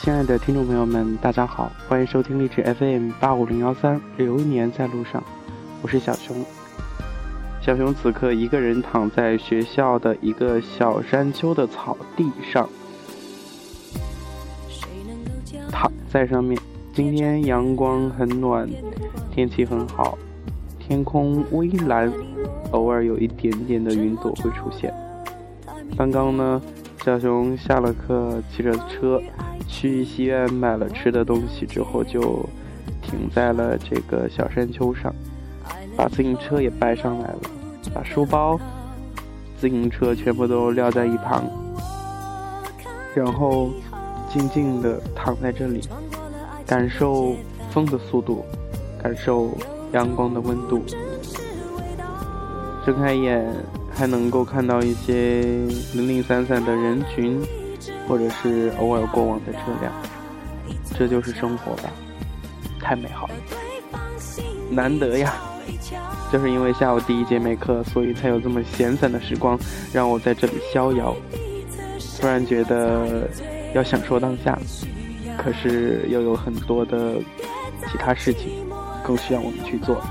亲爱的听众朋友们，大家好，欢迎收听励志 FM 八五零幺三，流年在路上，我是小熊。小熊此刻一个人躺在学校的一个小山丘的草地上，躺在上面。今天阳光很暖，天气很好，天空微蓝，偶尔有一点点的云朵会出现。刚刚呢，小熊下了课，骑着车。去西院买了吃的东西之后，就停在了这个小山丘上，把自行车也掰上来了，把书包、自行车全部都撂在一旁，然后静静地躺在这里，感受风的速度，感受阳光的温度。睁开眼，还能够看到一些零零散散的人群。或者是偶尔过往的车辆，这就是生活吧，太美好了，难得呀！就是因为下午第一节没课，所以才有这么闲散的时光，让我在这里逍遥。突然觉得要享受当下，可是又有很多的其他事情更需要我们去做，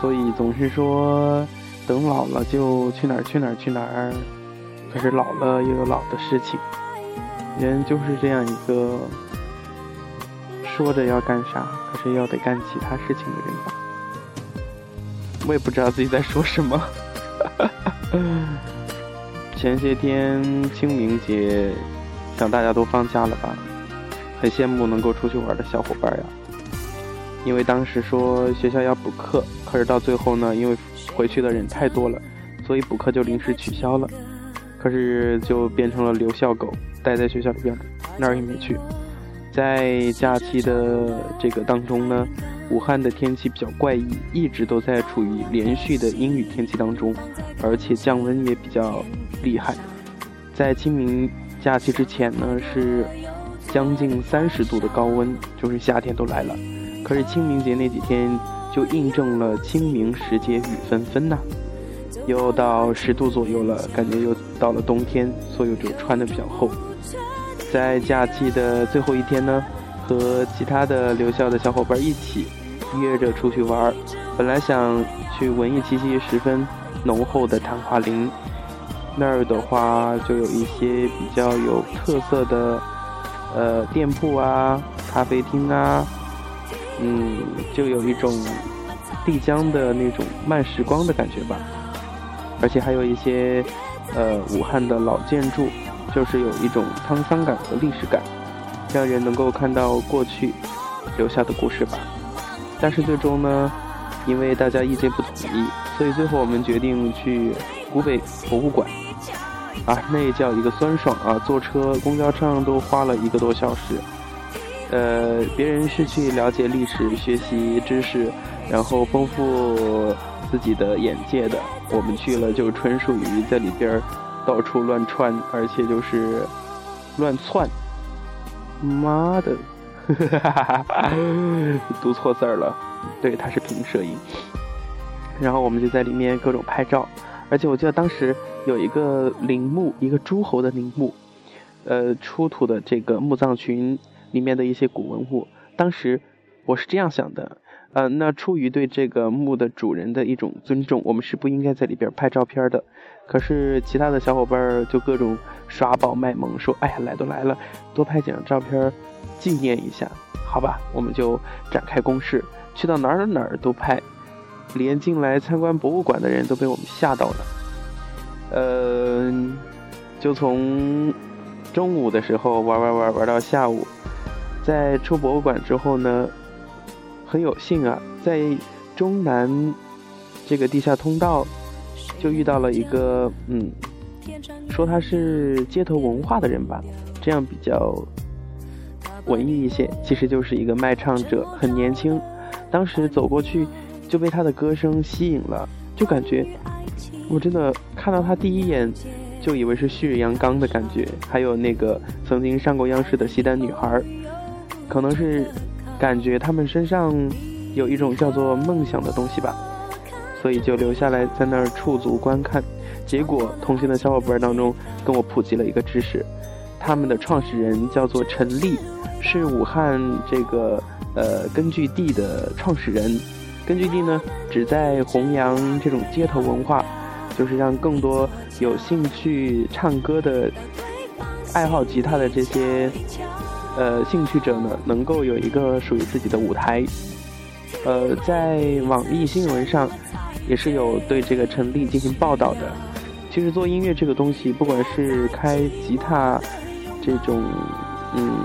所以总是说等老了就去哪儿去哪儿去哪儿。可是老了又有老的事情，人就是这样一个说着要干啥，可是要得干其他事情的人吧。我也不知道自己在说什么。前些天清明节，想大家都放假了吧？很羡慕能够出去玩的小伙伴呀。因为当时说学校要补课，可是到最后呢，因为回去的人太多了，所以补课就临时取消了。可是就变成了留校狗，待在学校里边，哪儿也没去。在假期的这个当中呢，武汉的天气比较怪异，一直都在处于连续的阴雨天气当中，而且降温也比较厉害。在清明假期之前呢，是将近三十度的高温，就是夏天都来了。可是清明节那几天就印证了清明时节雨纷纷呐。又到十度左右了，感觉又到了冬天，所以就穿的比较厚。在假期的最后一天呢，和其他的留校的小伙伴一起约着出去玩儿。本来想去文艺气息十分浓厚的昙华林，那儿的话就有一些比较有特色的呃店铺啊、咖啡厅啊，嗯，就有一种丽江的那种慢时光的感觉吧。而且还有一些，呃，武汉的老建筑，就是有一种沧桑感和历史感，让人能够看到过去留下的故事吧。但是最终呢，因为大家意见不统一，所以最后我们决定去湖北博物馆。啊，那叫一个酸爽啊！坐车、公交车上都花了一个多小时。呃，别人是去了解历史、学习知识，然后丰富。自己的眼界的，我们去了就纯属于在里边到处乱窜，而且就是乱窜。妈的，读错字儿了，对，它是平射音。然后我们就在里面各种拍照，而且我记得当时有一个陵墓，一个诸侯的陵墓，呃，出土的这个墓葬群里面的一些古文物，当时我是这样想的。呃，那出于对这个墓的主人的一种尊重，我们是不应该在里边拍照片的。可是其他的小伙伴就各种耍宝卖萌，说：“哎呀，来都来了，多拍几张照片纪念一下，好吧？”我们就展开攻势，去到哪儿哪儿都拍，连进来参观博物馆的人都被我们吓到了。呃，就从中午的时候玩玩玩玩到下午，在出博物馆之后呢。很有幸啊，在中南这个地下通道就遇到了一个，嗯，说他是街头文化的人吧，这样比较文艺一些。其实就是一个卖唱者，很年轻。当时走过去就被他的歌声吸引了，就感觉我真的看到他第一眼就以为是旭日阳刚的感觉。还有那个曾经上过央视的西单女孩，可能是。感觉他们身上有一种叫做梦想的东西吧，所以就留下来在那儿驻足观看。结果同行的小伙伴当中跟我普及了一个知识，他们的创始人叫做陈立，是武汉这个呃根据地的创始人。根据地呢，旨在弘扬这种街头文化，就是让更多有兴趣唱歌的、爱好吉他的这些呃兴趣者呢，能够有一个属于自己的舞台。呃，在网易新闻上也是有对这个陈立进行报道的。其实做音乐这个东西，不管是开吉他这种嗯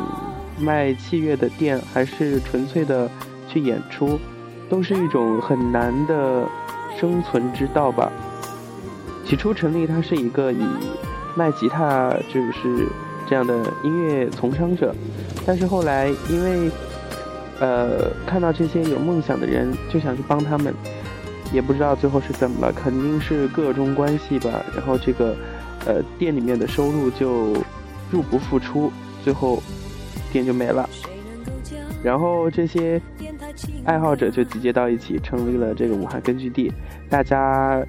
卖器乐的店，还是纯粹的去演出。都是一种很难的生存之道吧。起初成立，他是一个以卖吉他就是这样的音乐从商者，但是后来因为呃看到这些有梦想的人，就想去帮他们，也不知道最后是怎么了，肯定是各种关系吧。然后这个呃店里面的收入就入不敷出，最后店就没了。然后这些爱好者就集结到一起，成立了这个武汉根据地。大家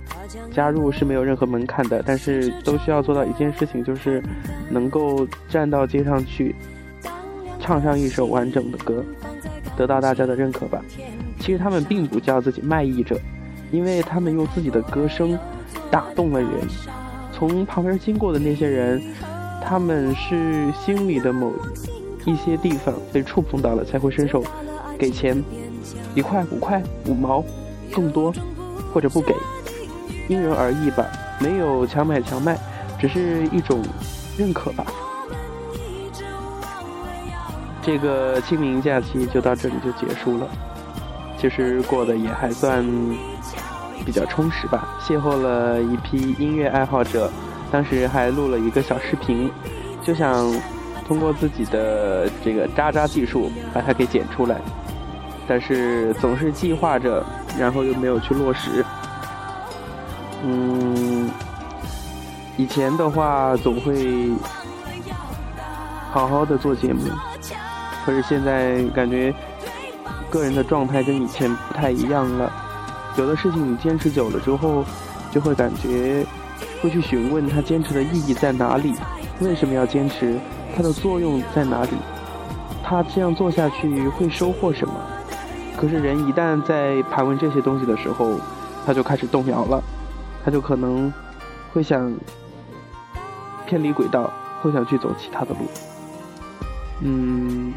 加入是没有任何门槛的，但是都需要做到一件事情，就是能够站到街上去，唱上一首完整的歌，得到大家的认可吧。其实他们并不叫自己卖艺者，因为他们用自己的歌声打动了人。从旁边经过的那些人，他们是心里的某。一些地方被触碰到了，才会伸手给钱，一块、五块、五毛，更多或者不给，因人而异吧，没有强买强卖，只是一种认可吧。这个清明假期就到这里就结束了，其实过得也还算比较充实吧，邂逅了一批音乐爱好者，当时还录了一个小视频，就想。通过自己的这个渣渣技术把它给剪出来，但是总是计划着，然后又没有去落实。嗯，以前的话总会好好的做节目，可是现在感觉个人的状态跟以前不太一样了。有的事情你坚持久了之后，就会感觉会去询问他坚持的意义在哪里，为什么要坚持？它的作用在哪里？他这样做下去会收获什么？可是人一旦在盘问这些东西的时候，他就开始动摇了，他就可能会想偏离轨道，会想去走其他的路。嗯，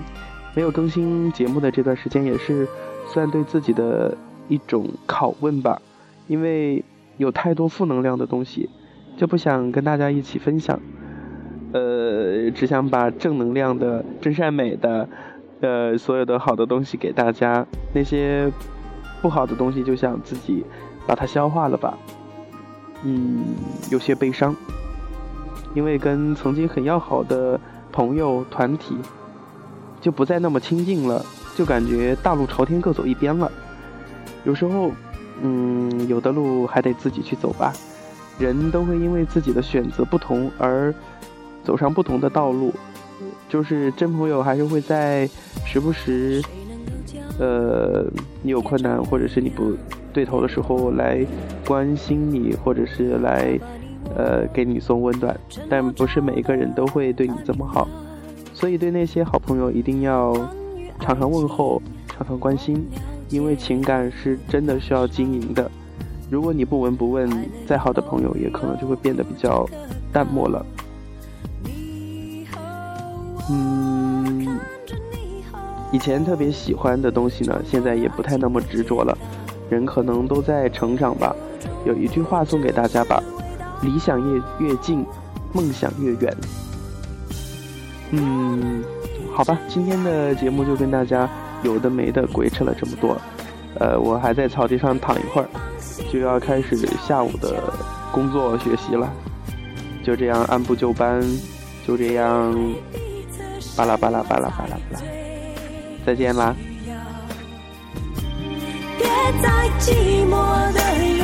没有更新节目的这段时间也是算对自己的一种拷问吧，因为有太多负能量的东西，就不想跟大家一起分享。呃，只想把正能量的、真善美的，呃，所有的好的东西给大家。那些不好的东西，就想自己把它消化了吧。嗯，有些悲伤，因为跟曾经很要好的朋友团体就不再那么亲近了，就感觉大路朝天各走一边了。有时候，嗯，有的路还得自己去走吧。人都会因为自己的选择不同而。走上不同的道路，就是真朋友还是会在时不时，呃，你有困难或者是你不对头的时候来关心你，或者是来呃给你送温暖，但不是每一个人都会对你这么好，所以对那些好朋友一定要常常问候，常常关心，因为情感是真的需要经营的。如果你不闻不问，再好的朋友也可能就会变得比较淡漠了。以前特别喜欢的东西呢，现在也不太那么执着了。人可能都在成长吧。有一句话送给大家吧：理想越越近，梦想越远。嗯，好吧，今天的节目就跟大家有的没的鬼扯了这么多。呃，我还在草地上躺一会儿，就要开始下午的工作学习了。就这样按部就班，就这样。巴拉巴拉巴拉巴拉巴拉，再见啦。别再寂寞的